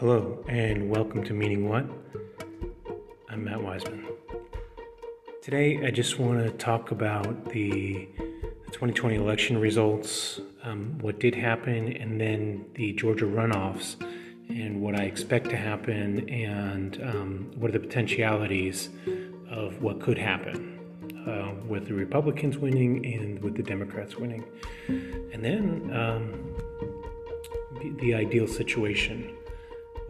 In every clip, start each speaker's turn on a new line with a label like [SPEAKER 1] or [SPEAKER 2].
[SPEAKER 1] Hello, and welcome to Meaning What? I'm Matt Wiseman. Today, I just want to talk about the 2020 election results, um, what did happen, and then the Georgia runoffs, and what I expect to happen, and um, what are the potentialities of what could happen uh, with the Republicans winning and with the Democrats winning. And then um, the, the ideal situation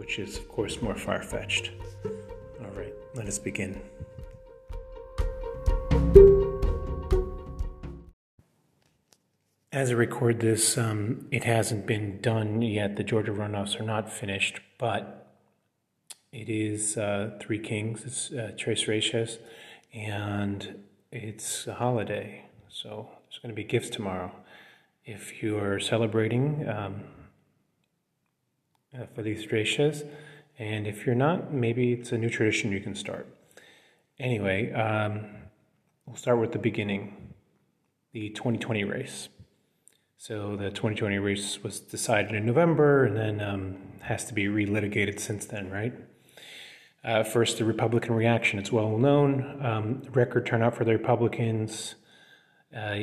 [SPEAKER 1] which is, of course, more far fetched. All right, let us begin. As I record this, um, it hasn't been done yet. The Georgia runoffs are not finished, but it is uh, Three Kings, it's uh, Tres and it's a holiday. So there's going to be gifts tomorrow. If you're celebrating, um, uh, for these dreshas. And if you're not, maybe it's a new tradition you can start. Anyway, um, we'll start with the beginning the 2020 race. So the 2020 race was decided in November and then um, has to be relitigated since then, right? Uh, first, the Republican reaction. It's well known. Um, record turnout for the Republicans uh,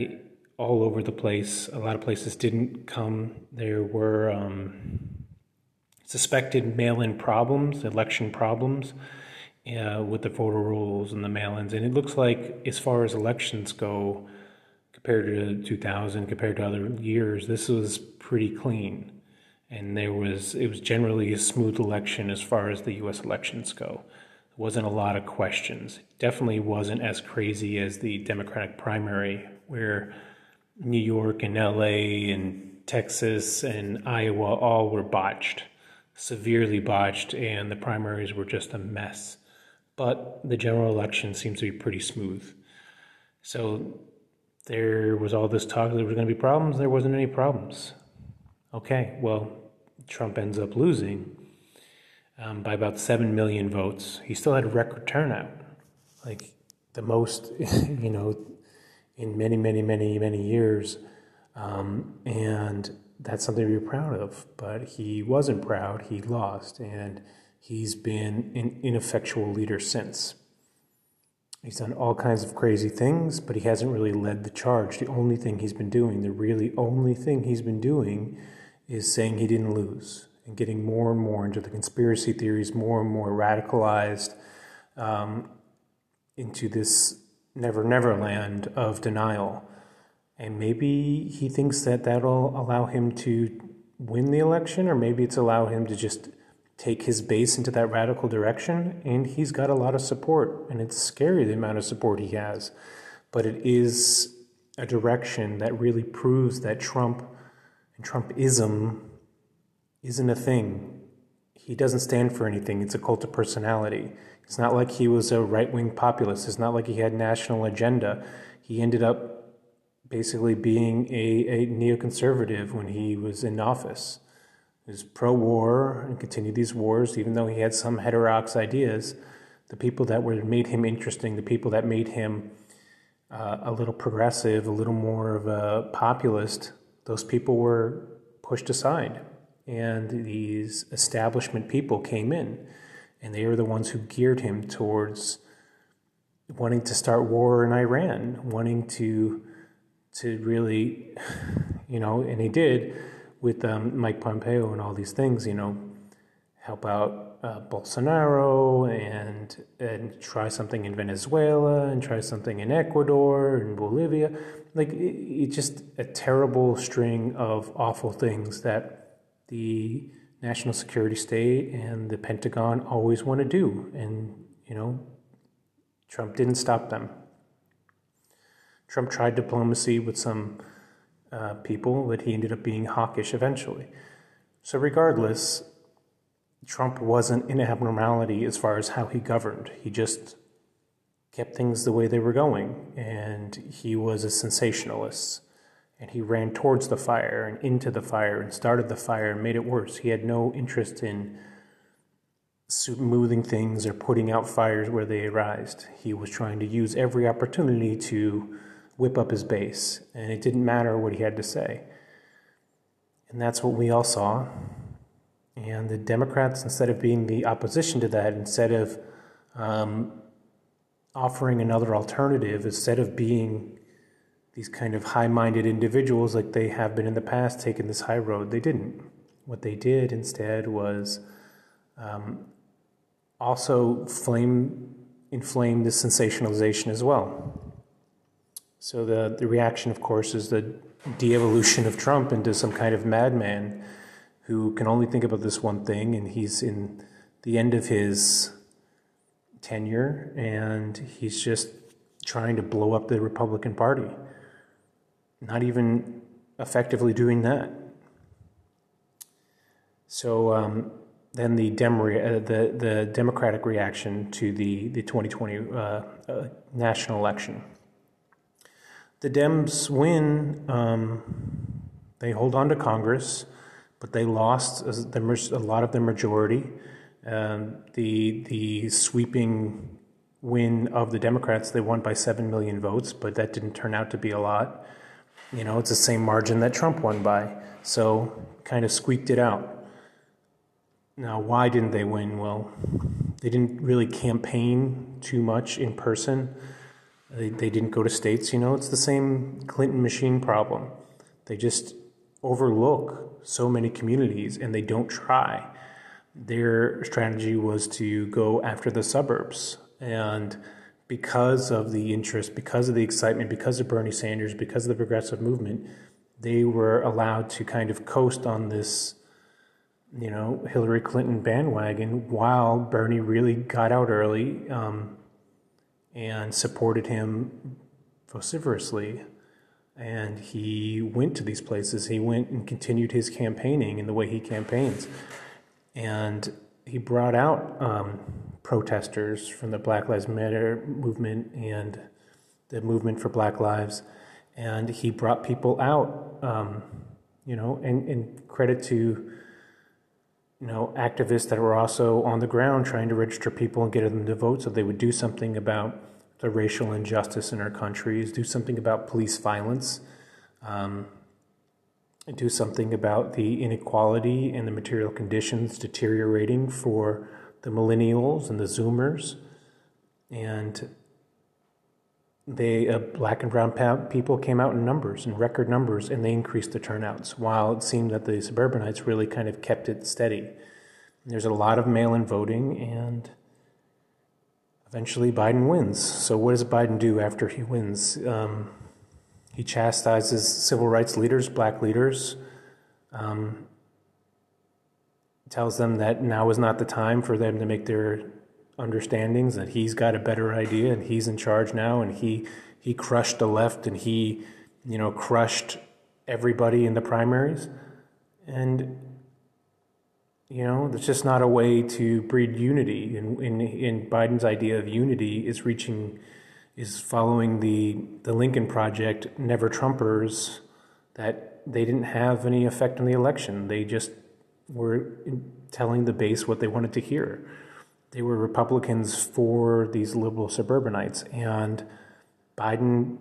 [SPEAKER 1] all over the place. A lot of places didn't come. There were um, suspected mail in problems, election problems uh, with the voter rolls and the mail ins. And it looks like, as far as elections go, compared to 2000, compared to other years, this was pretty clean. And there was, it was generally a smooth election as far as the US elections go. There wasn't a lot of questions. It definitely wasn't as crazy as the Democratic primary, where New York and LA and Texas and Iowa all were botched severely botched and the primaries were just a mess. But the general election seems to be pretty smooth. So there was all this talk that there was going to be problems. There wasn't any problems. Okay, well, Trump ends up losing um, by about 7 million votes. He still had a record turnout, like the most, you know, in many, many, many, many years. Um, and that's something to be proud of. But he wasn't proud, he lost, and he's been an ineffectual leader since. He's done all kinds of crazy things, but he hasn't really led the charge. The only thing he's been doing, the really only thing he's been doing, is saying he didn't lose and getting more and more into the conspiracy theories, more and more radicalized um, into this never, never land of denial and maybe he thinks that that'll allow him to win the election, or maybe it's allow him to just take his base into that radical direction. And he's got a lot of support, and it's scary the amount of support he has. But it is a direction that really proves that Trump and Trumpism isn't a thing. He doesn't stand for anything. It's a cult of personality. It's not like he was a right wing populist. It's not like he had national agenda. He ended up basically being a, a neoconservative when he was in office. He was pro war and continued these wars, even though he had some heterodox ideas. The people that were made him interesting, the people that made him uh, a little progressive, a little more of a populist, those people were pushed aside. And these establishment people came in, and they were the ones who geared him towards wanting to start war in Iran, wanting to to really, you know, and he did with um, Mike Pompeo and all these things, you know, help out uh, Bolsonaro and and try something in Venezuela and try something in Ecuador and Bolivia. Like it's it just a terrible string of awful things that the national security state and the Pentagon always want to do, and you know, Trump didn't stop them. Trump tried diplomacy with some uh, people, but he ended up being hawkish eventually. So, regardless, Trump wasn't an abnormality as far as how he governed. He just kept things the way they were going, and he was a sensationalist. And he ran towards the fire and into the fire and started the fire and made it worse. He had no interest in smoothing things or putting out fires where they arised. He was trying to use every opportunity to whip up his base, and it didn't matter what he had to say. And that's what we all saw. And the Democrats, instead of being the opposition to that, instead of um, offering another alternative, instead of being these kind of high minded individuals like they have been in the past, taking this high road, they didn't. What they did instead was um, also flame, inflame the sensationalization as well. So the, the reaction, of course, is the de-evolution of Trump into some kind of madman who can only think about this one thing, and he's in the end of his tenure, and he's just trying to blow up the Republican Party. Not even effectively doing that. So um, then the, Demo- uh, the, the Democratic reaction to the, the 2020 uh, uh, national election. The Dems win, um, they hold on to Congress, but they lost a lot of their majority. Um, the, the sweeping win of the Democrats, they won by 7 million votes, but that didn't turn out to be a lot. You know, it's the same margin that Trump won by. So kind of squeaked it out. Now, why didn't they win? Well, they didn't really campaign too much in person. They, they didn't go to states. You know, it's the same Clinton machine problem. They just overlook so many communities and they don't try. Their strategy was to go after the suburbs. And because of the interest, because of the excitement, because of Bernie Sanders, because of the progressive movement, they were allowed to kind of coast on this you know, Hillary Clinton bandwagon while Bernie really got out early um, and supported him vociferously. And he went to these places. He went and continued his campaigning in the way he campaigns. And he brought out um, protesters from the Black Lives Matter movement and the movement for Black Lives. And he brought people out, um, you know, and, and credit to you know, activists that were also on the ground trying to register people and get them to vote so they would do something about the racial injustice in our countries, do something about police violence, um, do something about the inequality and the material conditions deteriorating for the millennials and the Zoomers. And they uh, black and brown people came out in numbers, in record numbers, and they increased the turnouts. While it seemed that the suburbanites really kind of kept it steady. There's a lot of mail-in voting, and eventually Biden wins. So what does Biden do after he wins? Um, he chastises civil rights leaders, black leaders. Um, tells them that now is not the time for them to make their understandings that he's got a better idea and he's in charge now and he he crushed the left and he you know crushed everybody in the primaries. And you know it's just not a way to breed unity. And in, in biden's idea of unity is reaching is following the the lincoln project never trumpers that they didn't have any effect on the election. They just were telling the base what they wanted to hear they were Republicans for these liberal suburbanites, and Biden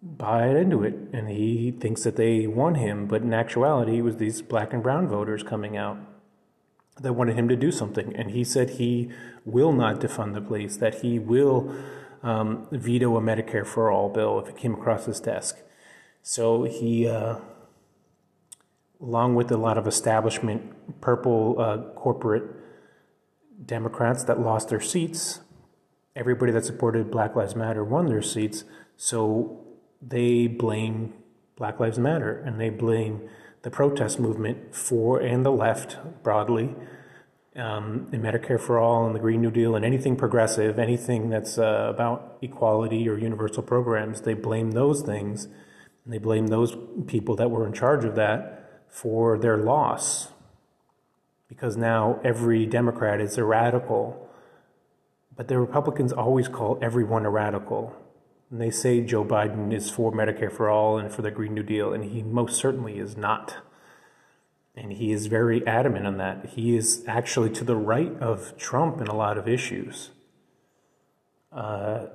[SPEAKER 1] bought into it, and he thinks that they won him. But in actuality, it was these black and brown voters coming out that wanted him to do something, and he said he will not defund the police, that he will um, veto a Medicare for all bill if it came across his desk. So he. Uh, along with a lot of establishment purple uh, corporate Democrats that lost their seats, everybody that supported Black Lives Matter won their seats. So they blame Black Lives Matter and they blame the protest movement for and the left broadly, um, and Medicare for all and the Green New Deal and anything progressive, anything that's uh, about equality or universal programs. They blame those things and they blame those people that were in charge of that for their loss because now every Democrat is a radical. But the Republicans always call everyone a radical. And they say Joe Biden is for Medicare for all and for the Green New Deal, and he most certainly is not. And he is very adamant on that. He is actually to the right of Trump in a lot of issues. Uh,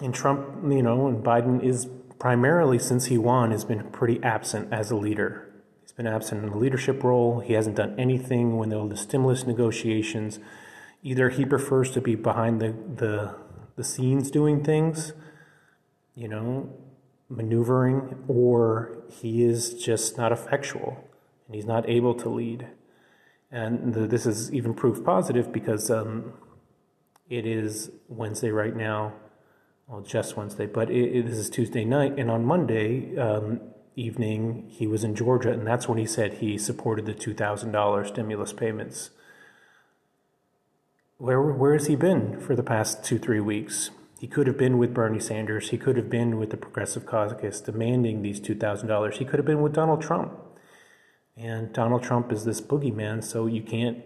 [SPEAKER 1] and Trump, you know, and Biden is primarily, since he won, has been pretty absent as a leader been absent in the leadership role. He hasn't done anything when the stimulus negotiations. Either he prefers to be behind the, the, the scenes doing things, you know, maneuvering, or he is just not effectual and he's not able to lead. And the, this is even proof positive because um, it is Wednesday right now. Well, just Wednesday, but it, it, this is Tuesday night. And on Monday um, evening, he was in Georgia, and that's when he said he supported the $2,000 stimulus payments. Where, where has he been for the past two, three weeks? He could have been with Bernie Sanders. He could have been with the Progressive Caucus demanding these $2,000. He could have been with Donald Trump. And Donald Trump is this boogeyman, so you can't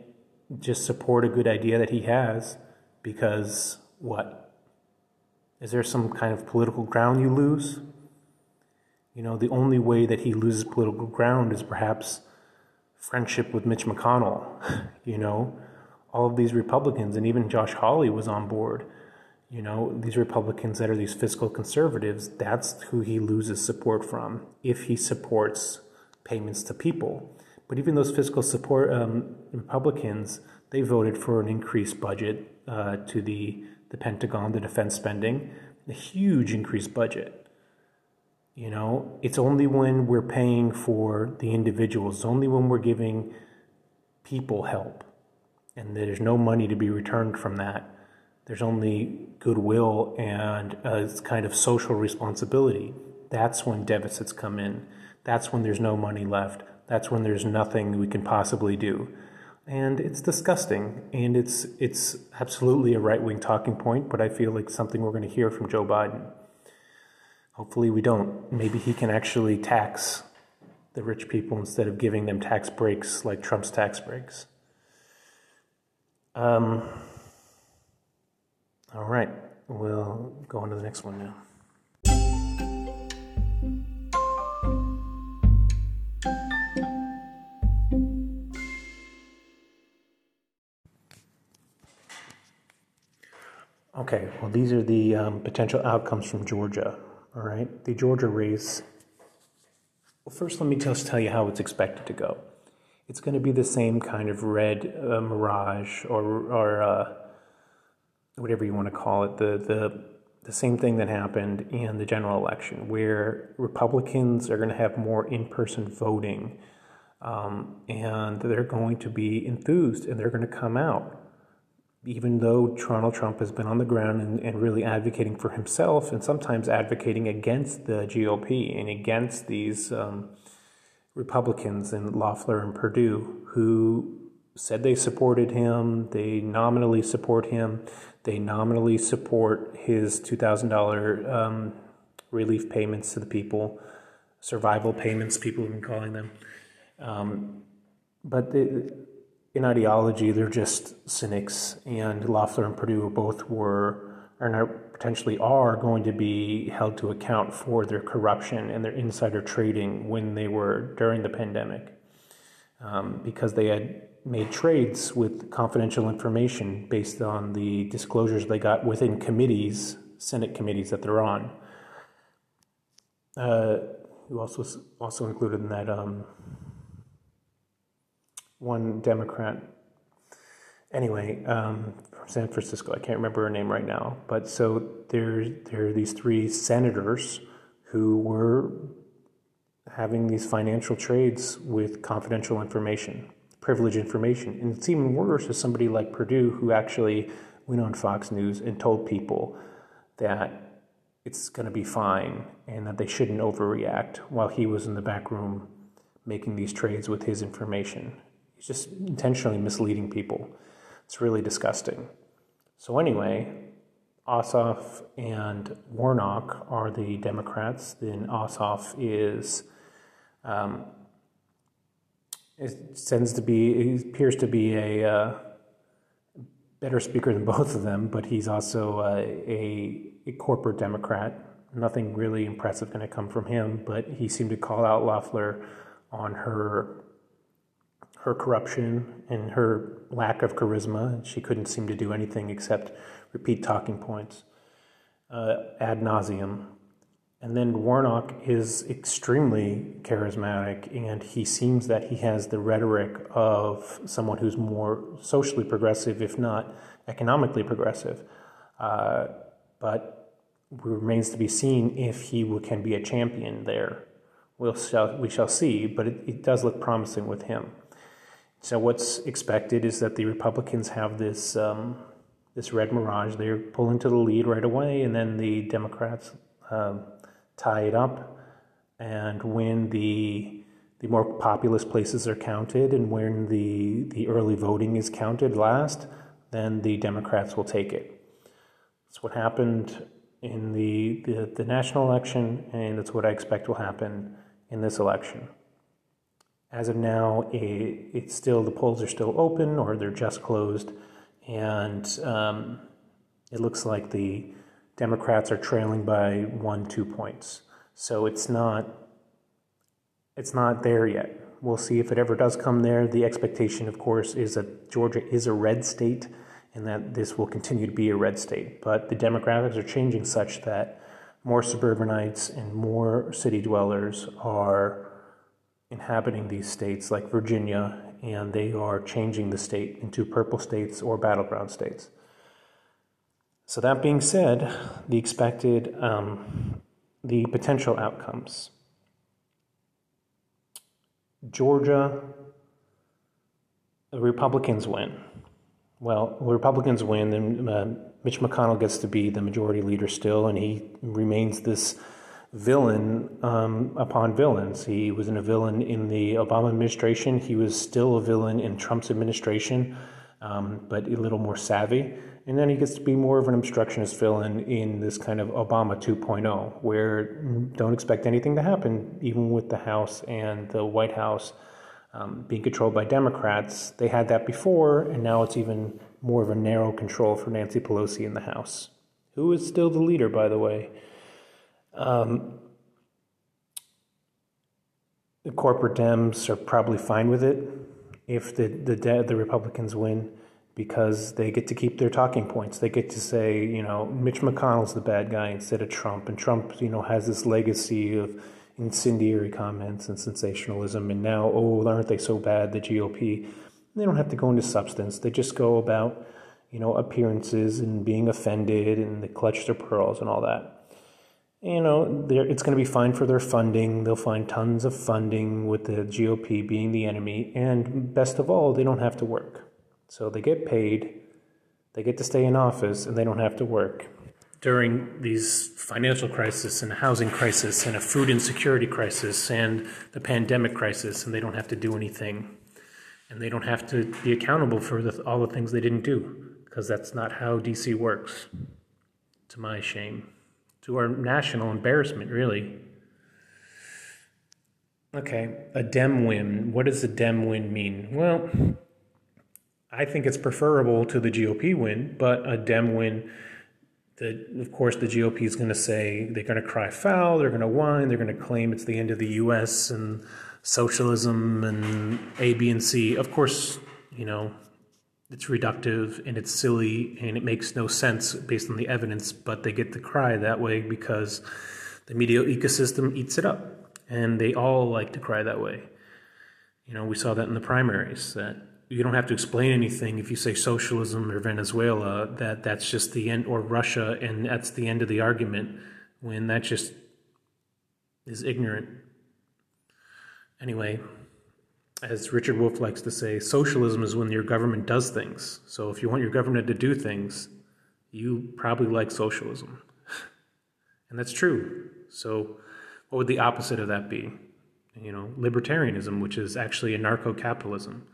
[SPEAKER 1] just support a good idea that he has because what? Is there some kind of political ground you lose? You know, the only way that he loses political ground is perhaps friendship with Mitch McConnell. you know, all of these Republicans, and even Josh Hawley was on board. You know, these Republicans that are these fiscal conservatives, that's who he loses support from if he supports payments to people. But even those fiscal support um, Republicans, they voted for an increased budget uh, to the, the Pentagon, the defense spending, a huge increased budget. You know, it's only when we're paying for the individuals, only when we're giving people help, and there's no money to be returned from that. There's only goodwill and a kind of social responsibility. That's when deficits come in. That's when there's no money left. That's when there's nothing we can possibly do. And it's disgusting. And it's, it's absolutely a right wing talking point, but I feel like something we're going to hear from Joe Biden. Hopefully, we don't. Maybe he can actually tax the rich people instead of giving them tax breaks like Trump's tax breaks. Um, all right, we'll go on to the next one now. Okay, well, these are the um, potential outcomes from Georgia. All right, the Georgia race. Well, first, let me just tell you how it's expected to go. It's going to be the same kind of red uh, mirage or, or uh, whatever you want to call it, the, the, the same thing that happened in the general election, where Republicans are going to have more in person voting um, and they're going to be enthused and they're going to come out even though Donald Trump has been on the ground and, and, really advocating for himself and sometimes advocating against the GOP and against these um, Republicans and Loeffler and Perdue, who said they supported him, they nominally support him, they nominally support his $2,000 um, relief payments to the people, survival payments, people have been calling them. Um, but they, in ideology, they're just cynics, and Loeffler and Perdue both were, or potentially are, going to be held to account for their corruption and their insider trading when they were during the pandemic, um, because they had made trades with confidential information based on the disclosures they got within committees, Senate committees that they're on. Uh, who also also included in that um, one Democrat. Anyway, um, from San Francisco, I can't remember her name right now. But so there, there are these three senators who were having these financial trades with confidential information, privileged information. And it's even worse as somebody like Perdue who actually went on Fox News and told people that it's going to be fine and that they shouldn't overreact while he was in the back room making these trades with his information. He's just intentionally misleading people. It's really disgusting. So, anyway, Ossoff and Warnock are the Democrats. Then Ossoff is, um, it tends to be, he appears to be a uh, better speaker than both of them, but he's also uh, a, a corporate Democrat. Nothing really impressive going to come from him, but he seemed to call out Loeffler on her her corruption and her lack of charisma. She couldn't seem to do anything except repeat talking points uh, ad nauseum. And then Warnock is extremely charismatic, and he seems that he has the rhetoric of someone who's more socially progressive, if not economically progressive. Uh, but remains to be seen if he can be a champion there. We'll shall, we shall see, but it, it does look promising with him. So what's expected is that the Republicans have this um, this red mirage. They pull into the lead right away, and then the Democrats um, tie it up. And when the the more populous places are counted, and when the the early voting is counted last, then the Democrats will take it. That's what happened in the, the, the national election, and that's what I expect will happen in this election. As of now, it, it's still the polls are still open or they're just closed, and um, it looks like the Democrats are trailing by one two points. So it's not it's not there yet. We'll see if it ever does come there. The expectation, of course, is that Georgia is a red state and that this will continue to be a red state. But the demographics are changing such that more suburbanites and more city dwellers are inhabiting these states like Virginia, and they are changing the state into purple states or battleground states. So, that being said, the expected, um, the potential outcomes. Georgia, the Republicans win. Well, Republicans win, then uh, Mitch McConnell gets to be the majority leader still, and he remains this villain um, upon villains. He was a villain in the Obama administration. He was still a villain in Trump's administration, um, but a little more savvy. And then he gets to be more of an obstructionist villain in this kind of Obama 2.0, where don't expect anything to happen, even with the House and the White House um, being controlled by Democrats. They had that before, and now it's even more of a narrow control for Nancy Pelosi in the House, who is still the leader, by the way. Um, the corporate Dems are probably fine with it if the the, the Republicans win because they get to keep their talking points. They get to say, you know, Mitch McConnell's the bad guy instead of Trump, and Trump, you know, has this legacy of incendiary comments and sensationalism, and now, oh, aren't they so bad, the GOP? They don't have to go into substance. They just go about, you know, appearances and being offended, and they clutch their pearls and all that. You know, it's going to be fine for their funding. They'll find tons of funding with the GOP being the enemy, and best of all, they don't have to work. So they get paid, they get to stay in office, and they don't have to work during these financial crisis and a housing crisis and a food insecurity crisis and the pandemic crisis, and they don't have to do anything. And they don't have to be accountable for the, all the things they didn't do, because that's not how DC works, to my shame, to our national embarrassment, really. Okay, a Dem win. What does a Dem win mean? Well, I think it's preferable to the GOP win, but a Dem win the, of course, the GOP is going to say they're going to cry foul, they're going to whine, they're going to claim it's the end of the U.S. and socialism and A, B, and C. Of course, you know, it's reductive and it's silly and it makes no sense based on the evidence, but they get to cry that way because the media ecosystem eats it up. And they all like to cry that way. You know, we saw that in the primaries that you don't have to explain anything if you say socialism or Venezuela that that's just the end or Russia and that's the end of the argument when that just is ignorant. Anyway, as Richard Wolff likes to say, socialism is when your government does things. So if you want your government to do things, you probably like socialism. and that's true. So what would the opposite of that be? You know, libertarianism, which is actually anarcho capitalism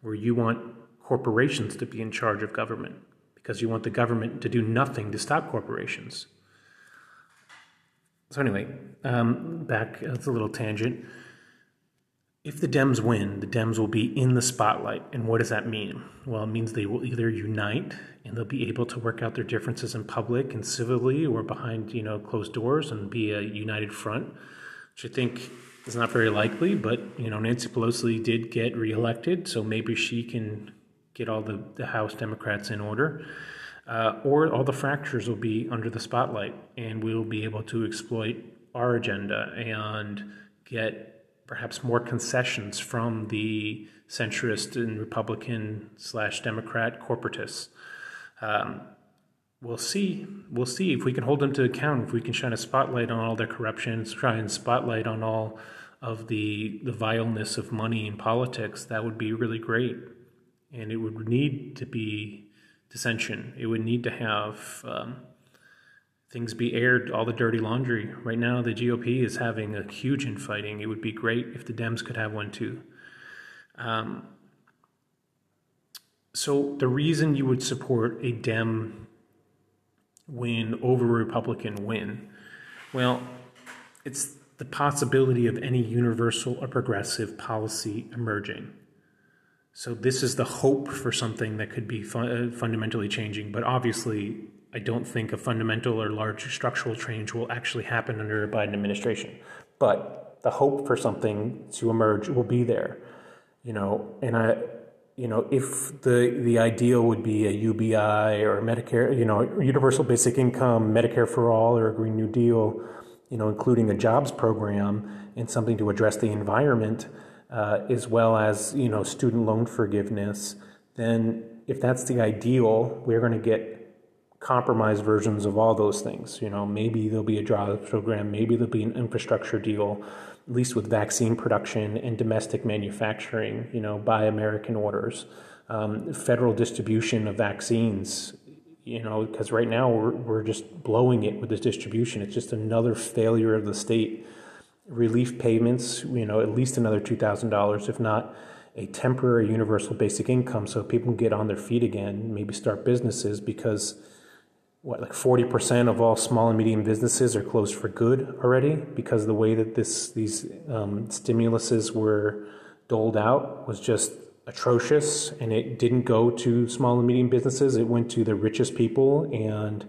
[SPEAKER 1] where you want corporations to be in charge of government because you want the government to do nothing to stop corporations. So, anyway, um, back, that's a little tangent. If the Dems win, the Dems will be in the spotlight. And what does that mean? Well, it means they will either unite and they'll be able to work out their differences in public and civilly or behind, you know, closed doors and be a united front, which I think is not very likely, but you know Nancy Pelosi did get reelected, so maybe she can get all the, the House Democrats in order. Uh, or all the fractures will be under the spotlight, and we'll be able to exploit our agenda and get perhaps more concessions from the centrist and Republican slash Democrat corporatists. Um, we'll see. We'll see if we can hold them to account. If we can shine a spotlight on all their corruption, try and spotlight on all of the the vileness of money in politics. That would be really great, and it would need to be dissension. It would need to have um, things be aired, all the dirty laundry. Right now, the GOP is having a huge infighting. It would be great if the Dems could have one too. Um, so the reason you would support a Dem win over a Republican win, well, it's the possibility of any universal or progressive policy emerging. So this is the hope for something that could be fu- uh, fundamentally changing, but obviously I don't think a fundamental or large structural change will actually happen under a Biden administration. But the hope for something to emerge will be there. You know, and I you know, if the the ideal would be a UBI or Medicare, you know, universal basic income, Medicare for all, or a Green New Deal, you know, including a jobs program and something to address the environment, uh, as well as you know, student loan forgiveness, then if that's the ideal, we're going to get compromised versions of all those things. You know, maybe there'll be a jobs program, maybe there'll be an infrastructure deal at least with vaccine production and domestic manufacturing, you know, by American orders, um, federal distribution of vaccines, you know, because right now we're, we're just blowing it with this distribution. It's just another failure of the state. Relief payments, you know, at least another $2,000, if not a temporary universal basic income so people can get on their feet again, maybe start businesses because what like 40% of all small and medium businesses are closed for good already because the way that this these um, stimuluses were doled out was just atrocious and it didn't go to small and medium businesses. It went to the richest people and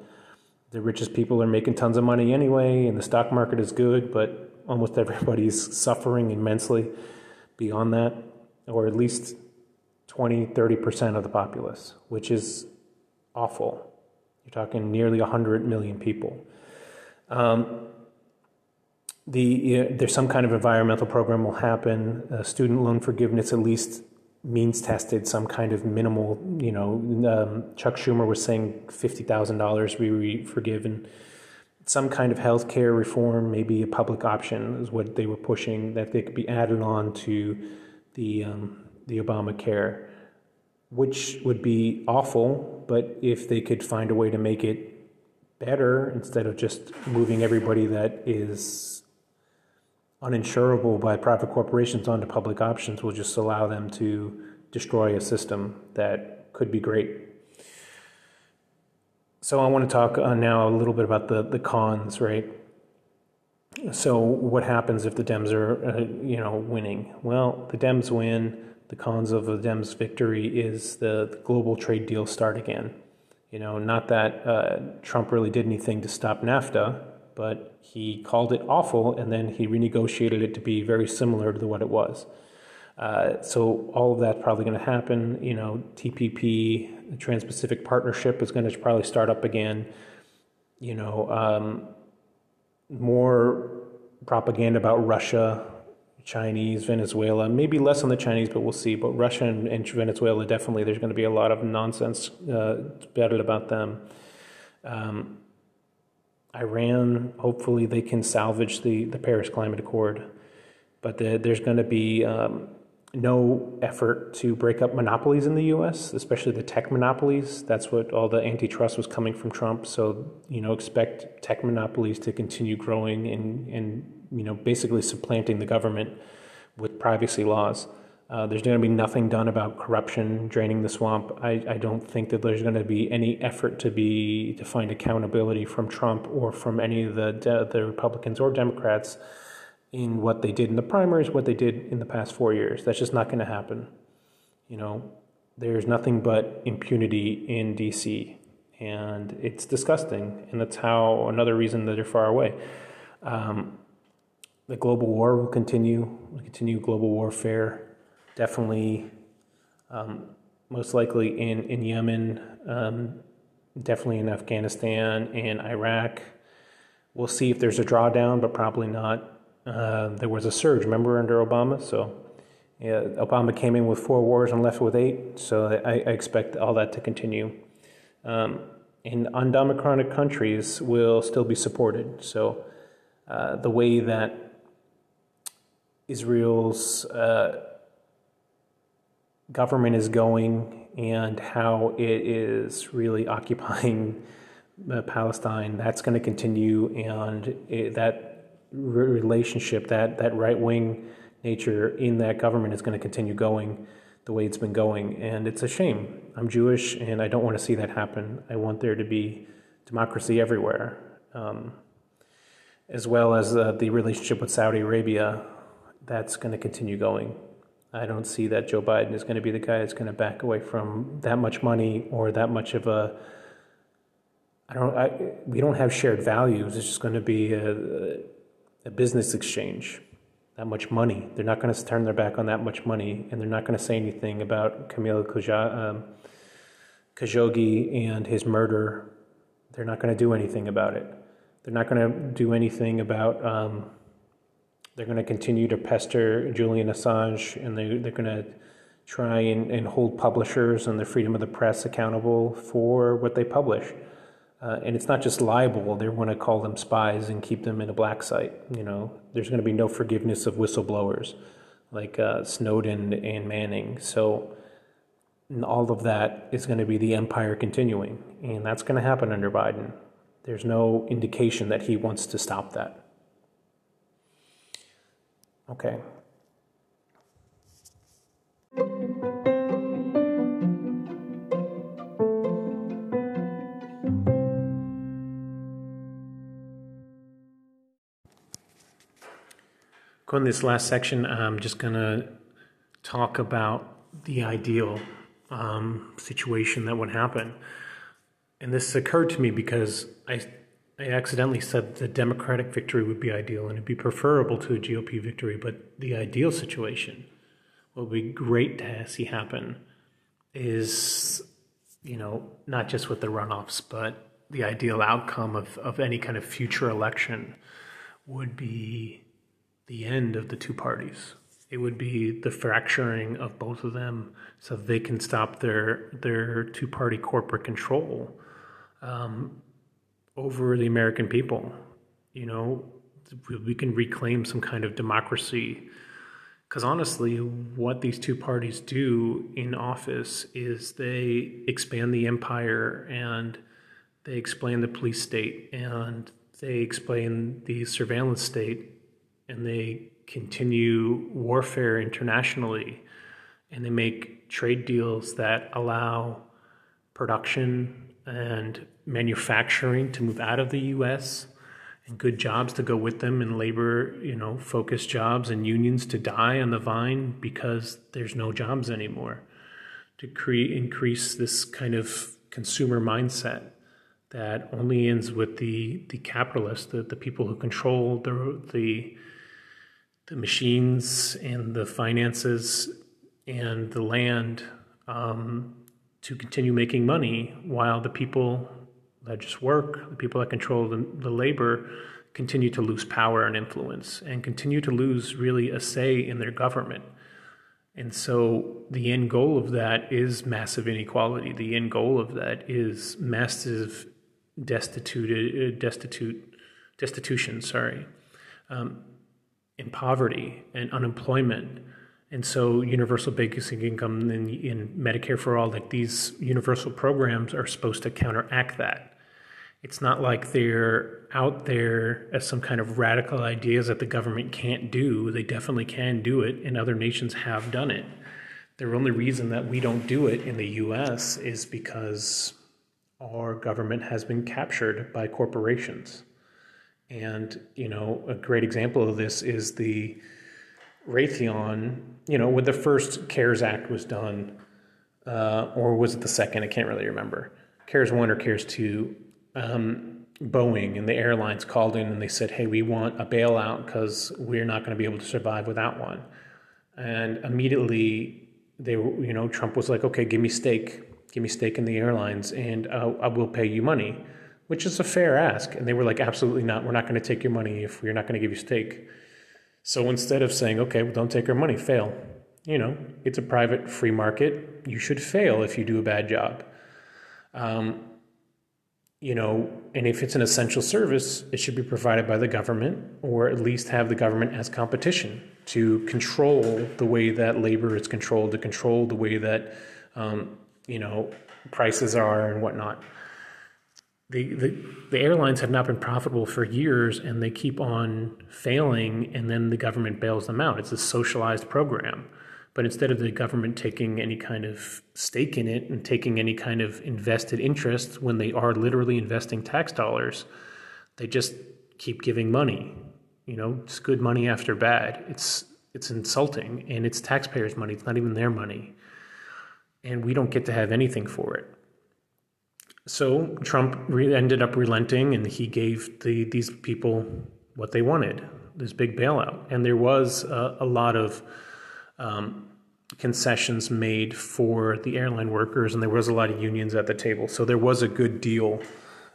[SPEAKER 1] the richest people are making tons of money anyway and the stock market is good but almost everybody's suffering immensely beyond that or at least 20 30% of the populace which is awful you're talking nearly 100 million people. Um, the, there's some kind of environmental program will happen. Uh, student loan forgiveness, at least means tested, some kind of minimal. You know, um, Chuck Schumer was saying fifty thousand dollars be forgiven. Some kind of health care reform, maybe a public option, is what they were pushing that they could be added on to the um, the Obamacare which would be awful, but if they could find a way to make it better instead of just moving everybody that is uninsurable by private corporations onto public options will just allow them to destroy a system that could be great. So I want to talk uh, now a little bit about the the cons, right? So what happens if the Dems are, uh, you know, winning? Well, the Dems win the cons of the Dems' victory is the, the global trade deal start again. You know, not that uh, Trump really did anything to stop NAFTA, but he called it awful and then he renegotiated it to be very similar to what it was. Uh, so all of that's probably going to happen. You know, TPP, the Trans-Pacific Partnership, is going to probably start up again. You know, um, more propaganda about Russia Chinese, Venezuela, maybe less on the Chinese, but we'll see. But Russia and, and Venezuela, definitely, there's going to be a lot of nonsense uh, batted about them. Um, Iran, hopefully, they can salvage the, the Paris Climate Accord. But the, there's going to be um, no effort to break up monopolies in the U.S., especially the tech monopolies. That's what all the antitrust was coming from Trump. So, you know, expect tech monopolies to continue growing and, and you know, basically supplanting the government with privacy laws. Uh, there's going to be nothing done about corruption, draining the swamp. I, I don't think that there's going to be any effort to be to find accountability from Trump or from any of the the Republicans or Democrats in what they did in the primaries, what they did in the past four years. That's just not going to happen. You know, there's nothing but impunity in D.C. and it's disgusting, and that's how another reason that they're far away. Um, the global war will continue. We'll continue global warfare. Definitely, um, most likely in in Yemen. Um, definitely in Afghanistan and Iraq. We'll see if there's a drawdown, but probably not. Uh, there was a surge, remember, under Obama? So yeah, Obama came in with four wars and left with eight. So I, I expect all that to continue. Um, and undemocratic countries will still be supported. So uh, the way that Israel's uh, government is going and how it is really occupying uh, Palestine, that's going to continue, and it, that relationship, that that right wing nature in that government is going to continue going the way it's been going, and it's a shame. I'm Jewish, and I don't want to see that happen. I want there to be democracy everywhere, um, as well as uh, the relationship with Saudi Arabia. That's going to continue going. I don't see that Joe Biden is going to be the guy that's going to back away from that much money or that much of a. I don't. I, we don't have shared values. It's just going to be a, a business exchange. That much money. They're not going to turn their back on that much money, and they're not going to say anything about Camille um, Khashoggi and his murder. They're not going to do anything about it. They're not going to do anything about. Um, they're going to continue to pester Julian Assange, and they, they're going to try and, and hold publishers and the freedom of the press accountable for what they publish. Uh, and it's not just libel, they want to call them spies and keep them in a black site. You know, there's going to be no forgiveness of whistleblowers like uh, Snowden and Manning. So, all of that is going to be the empire continuing. And that's going to happen under Biden. There's no indication that he wants to stop that. Okay. Go in this last section, I'm just going to talk about the ideal um, situation that would happen. And this occurred to me because I I accidentally said the Democratic victory would be ideal and it'd be preferable to a GOP victory, but the ideal situation, what would be great to see happen, is, you know, not just with the runoffs, but the ideal outcome of, of any kind of future election would be the end of the two parties. It would be the fracturing of both of them so they can stop their, their two party corporate control. Um, over the American people. You know, we can reclaim some kind of democracy. Because honestly, what these two parties do in office is they expand the empire and they explain the police state and they explain the surveillance state and they continue warfare internationally and they make trade deals that allow production and manufacturing to move out of the US and good jobs to go with them and labor, you know, focused jobs and unions to die on the vine because there's no jobs anymore. To create increase this kind of consumer mindset that only ends with the the capitalists, the, the people who control the the the machines and the finances and the land um, to continue making money while the people that just work, the people that control the, the labor, continue to lose power and influence and continue to lose really a say in their government. And so the end goal of that is massive inequality. The end goal of that is massive destitute, uh, destitute, destitution, sorry, um, and poverty and unemployment and so, universal basic income and, Medicare for all, like these universal programs are supposed to counteract that. It's not like they're out there as some kind of radical ideas that the government can't do. They definitely can do it, and other nations have done it. The only reason that we don't do it in the US is because our government has been captured by corporations. And, you know, a great example of this is the Raytheon, you know, when the first CARES Act was done, uh, or was it the second? I can't really remember. CARES 1 or CARES 2, um, Boeing and the airlines called in and they said, hey, we want a bailout because we're not going to be able to survive without one. And immediately, they were, you know, Trump was like, okay, give me stake, give me stake in the airlines and uh, I will pay you money. which is a fair ask. And they were like, absolutely not. We're not going to take your money if we're not going to give you stake. So instead of saying, okay, well, don't take our money, fail. You know, it's a private free market. You should fail if you do a bad job. Um, you know, and if it's an essential service, it should be provided by the government or at least have the government as competition to control the way that labor is controlled, to control the way that, um, you know, prices are and whatnot. The, the, the airlines have not been profitable for years and they keep on failing and then the government bails them out. It's a socialized program. But instead of the government taking any kind of stake in it and taking any kind of invested interest when they are literally investing tax dollars, they just keep giving money. You know, it's good money after bad. It's it's insulting and it's taxpayers' money. It's not even their money. And we don't get to have anything for it. So Trump re- ended up relenting and he gave the, these people what they wanted this big bailout. And there was a, a lot of um, concessions made for the airline workers, and there was a lot of unions at the table. So there was a good deal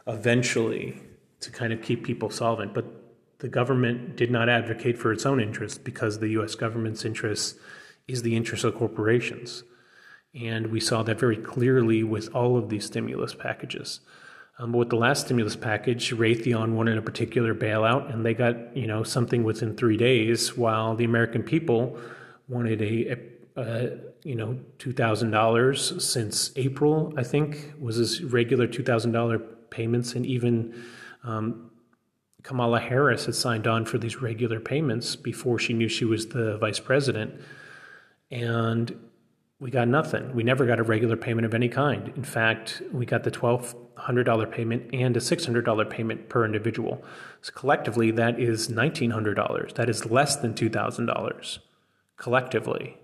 [SPEAKER 1] eventually to kind of keep people solvent. But the government did not advocate for its own interests because the US government's interest is the interest of corporations. And we saw that very clearly with all of these stimulus packages. Um, but with the last stimulus package, Raytheon wanted a particular bailout, and they got you know something within three days, while the American people wanted a, a, a you know two thousand dollars since April. I think was his regular two thousand dollar payments, and even um, Kamala Harris had signed on for these regular payments before she knew she was the vice president, and we got nothing. We never got a regular payment of any kind. In fact, we got the twelve hundred dollar payment and a six hundred dollar payment per individual. So collectively, that is nineteen hundred dollars. That is less than two thousand dollars collectively.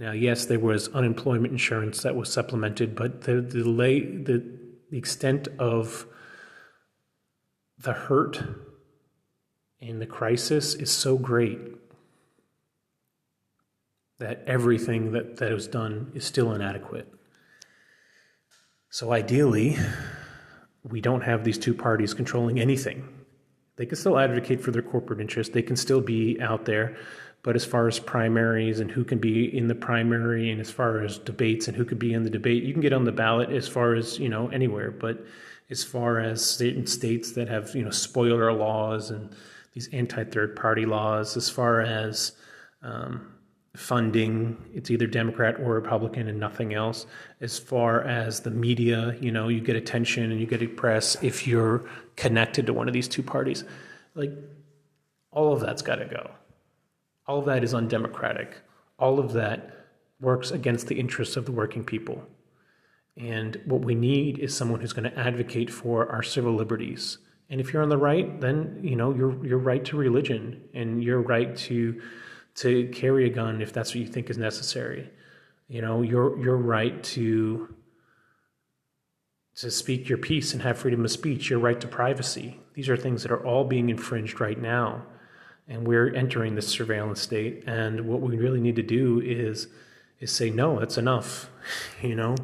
[SPEAKER 1] Now, yes, there was unemployment insurance that was supplemented, but the, the the, the extent of the hurt and the crisis is so great that everything that, that was done is still inadequate. So, ideally, we don't have these two parties controlling anything. They can still advocate for their corporate interests, they can still be out there but as far as primaries and who can be in the primary, and as far as debates and who could be in the debate, you can get on the ballot as far as you know anywhere. But as far as certain states that have you know spoiler laws and these anti-third party laws, as far as um, funding, it's either Democrat or Republican and nothing else. As far as the media, you know, you get attention and you get press if you're connected to one of these two parties. Like all of that's got to go. All of that is undemocratic. All of that works against the interests of the working people. And what we need is someone who's going to advocate for our civil liberties. And if you're on the right, then you know your your right to religion and your right to to carry a gun if that's what you think is necessary. You know, your your right to to speak your piece and have freedom of speech, your right to privacy. These are things that are all being infringed right now and we're entering this surveillance state. And what we really need to do is is say no, that's enough. you know,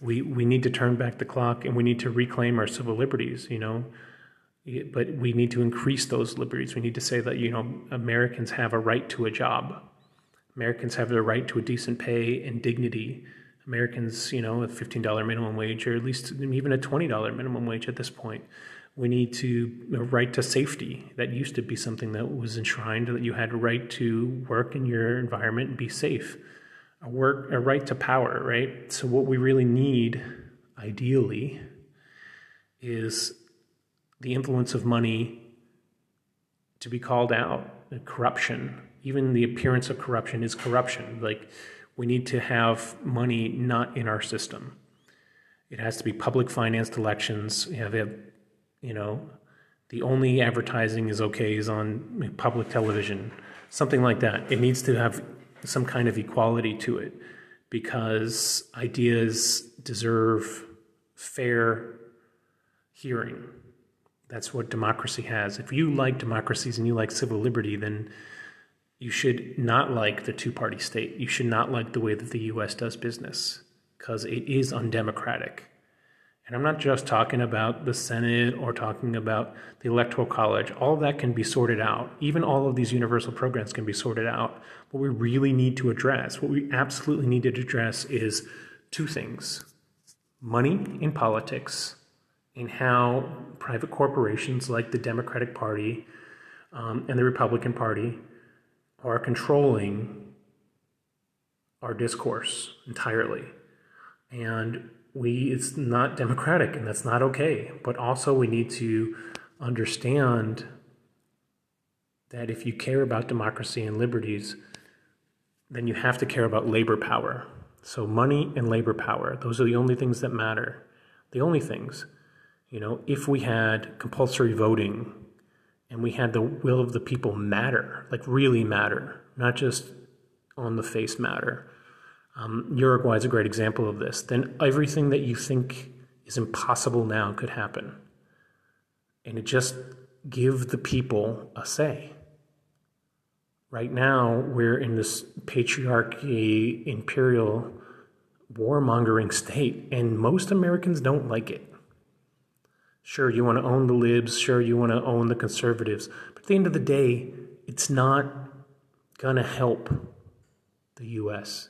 [SPEAKER 1] we we need to turn back the clock and we need to reclaim our civil liberties. You know, but we need to increase those liberties. We need to say that you know Americans have a right to a job. Americans have the right to a decent pay and dignity. Americans, you know, a $15 minimum wage or at least even a $20 minimum wage at this point. We need to right to safety. That used to be something that was enshrined that you had a right to work in your environment and be safe. A work a right to power, right? So what we really need, ideally, is the influence of money to be called out. Corruption, even the appearance of corruption is corruption. Like we need to have money not in our system. It has to be public financed elections. We have you know, the only advertising is okay is on public television, something like that. It needs to have some kind of equality to it because ideas deserve fair hearing. That's what democracy has. If you like democracies and you like civil liberty, then you should not like the two party state. You should not like the way that the US does business because it is undemocratic And I'm not just talking about the Senate or talking about the Electoral College. All of that can be sorted out. Even all of these universal programs can be sorted out. What we really need to address, what we absolutely need to address, is two things money in politics and how private corporations like the Democratic Party um, and the Republican Party are controlling our discourse entirely. And we it's not democratic and that's not okay. But also we need to understand that if you care about democracy and liberties, then you have to care about labor power. So money and labor power, those are the only things that matter. The only things. You know, if we had compulsory voting and we had the will of the people matter, like really matter, not just on the face matter. Um, Uruguay is a great example of this. Then everything that you think is impossible now could happen. And it just give the people a say. Right now, we're in this patriarchy, imperial, warmongering state, and most Americans don't like it. Sure, you want to own the libs. Sure, you want to own the conservatives. But at the end of the day, it's not going to help the U.S.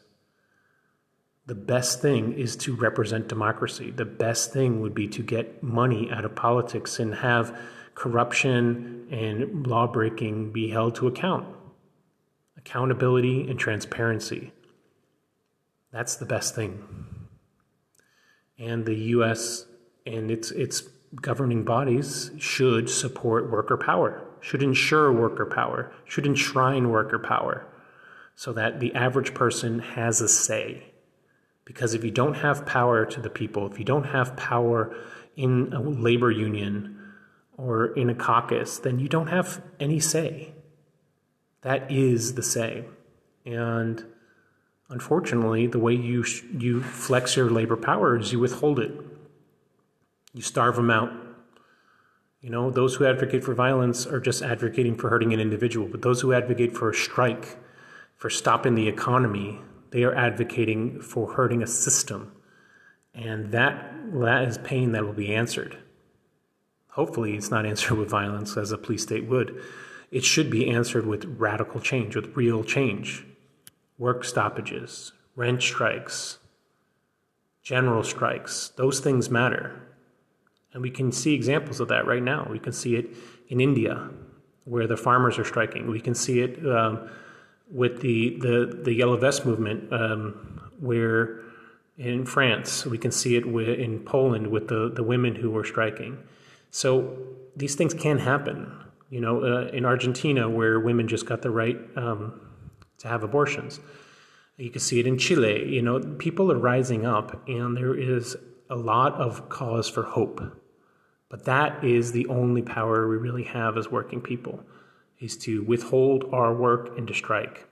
[SPEAKER 1] The best thing is to represent democracy. The best thing would be to get money out of politics and have corruption and law breaking be held to account. Accountability and transparency. That's the best thing. And the U.S. and its its governing bodies should support worker power, should ensure worker power, should enshrine worker power, so that the average person has a say. Because if you don't have power to the people, if you don't have power in a labor union or in a caucus, then you don't have any say. That is the say. And unfortunately, the way you, sh- you flex your labor power is you withhold it you starve them out. You know, those who advocate for violence are just advocating for hurting an individual, but those who advocate for a strike, for stopping the economy, they are advocating for hurting a system. And that, that is pain that will be answered. Hopefully, it's not answered with violence as a police state would. It should be answered with radical change, with real change. Work stoppages, rent strikes, general strikes, those things matter. And we can see examples of that right now. We can see it in India, where the farmers are striking. We can see it um, with the, the, the Yellow Vest movement, um, where in France, we can see it in Poland with the, the women who were striking. So these things can happen. You know, uh, in Argentina, where women just got the right um, to have abortions. You can see it in Chile. You know, people are rising up, and there is a lot of cause for hope. But that is the only power we really have as working people, is to withhold our work and to strike.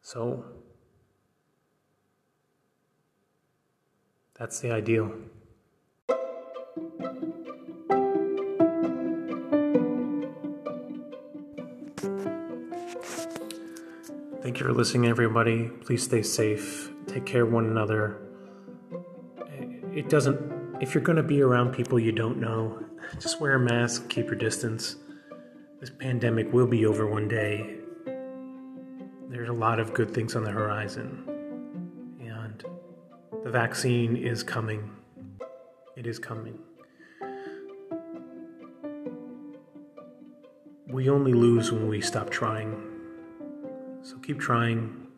[SPEAKER 1] So that's the ideal. Thank you for listening, everybody. Please stay safe. Take care of one another. It doesn't if you're going to be around people you don't know, just wear a mask, keep your distance. This pandemic will be over one day. There's a lot of good things on the horizon. And the vaccine is coming. It is coming. We only lose when we stop trying. So keep trying.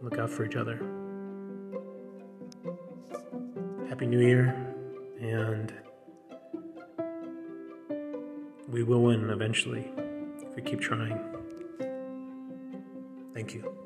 [SPEAKER 1] Look out for each other. Happy New Year and we will win eventually if we keep trying. Thank you.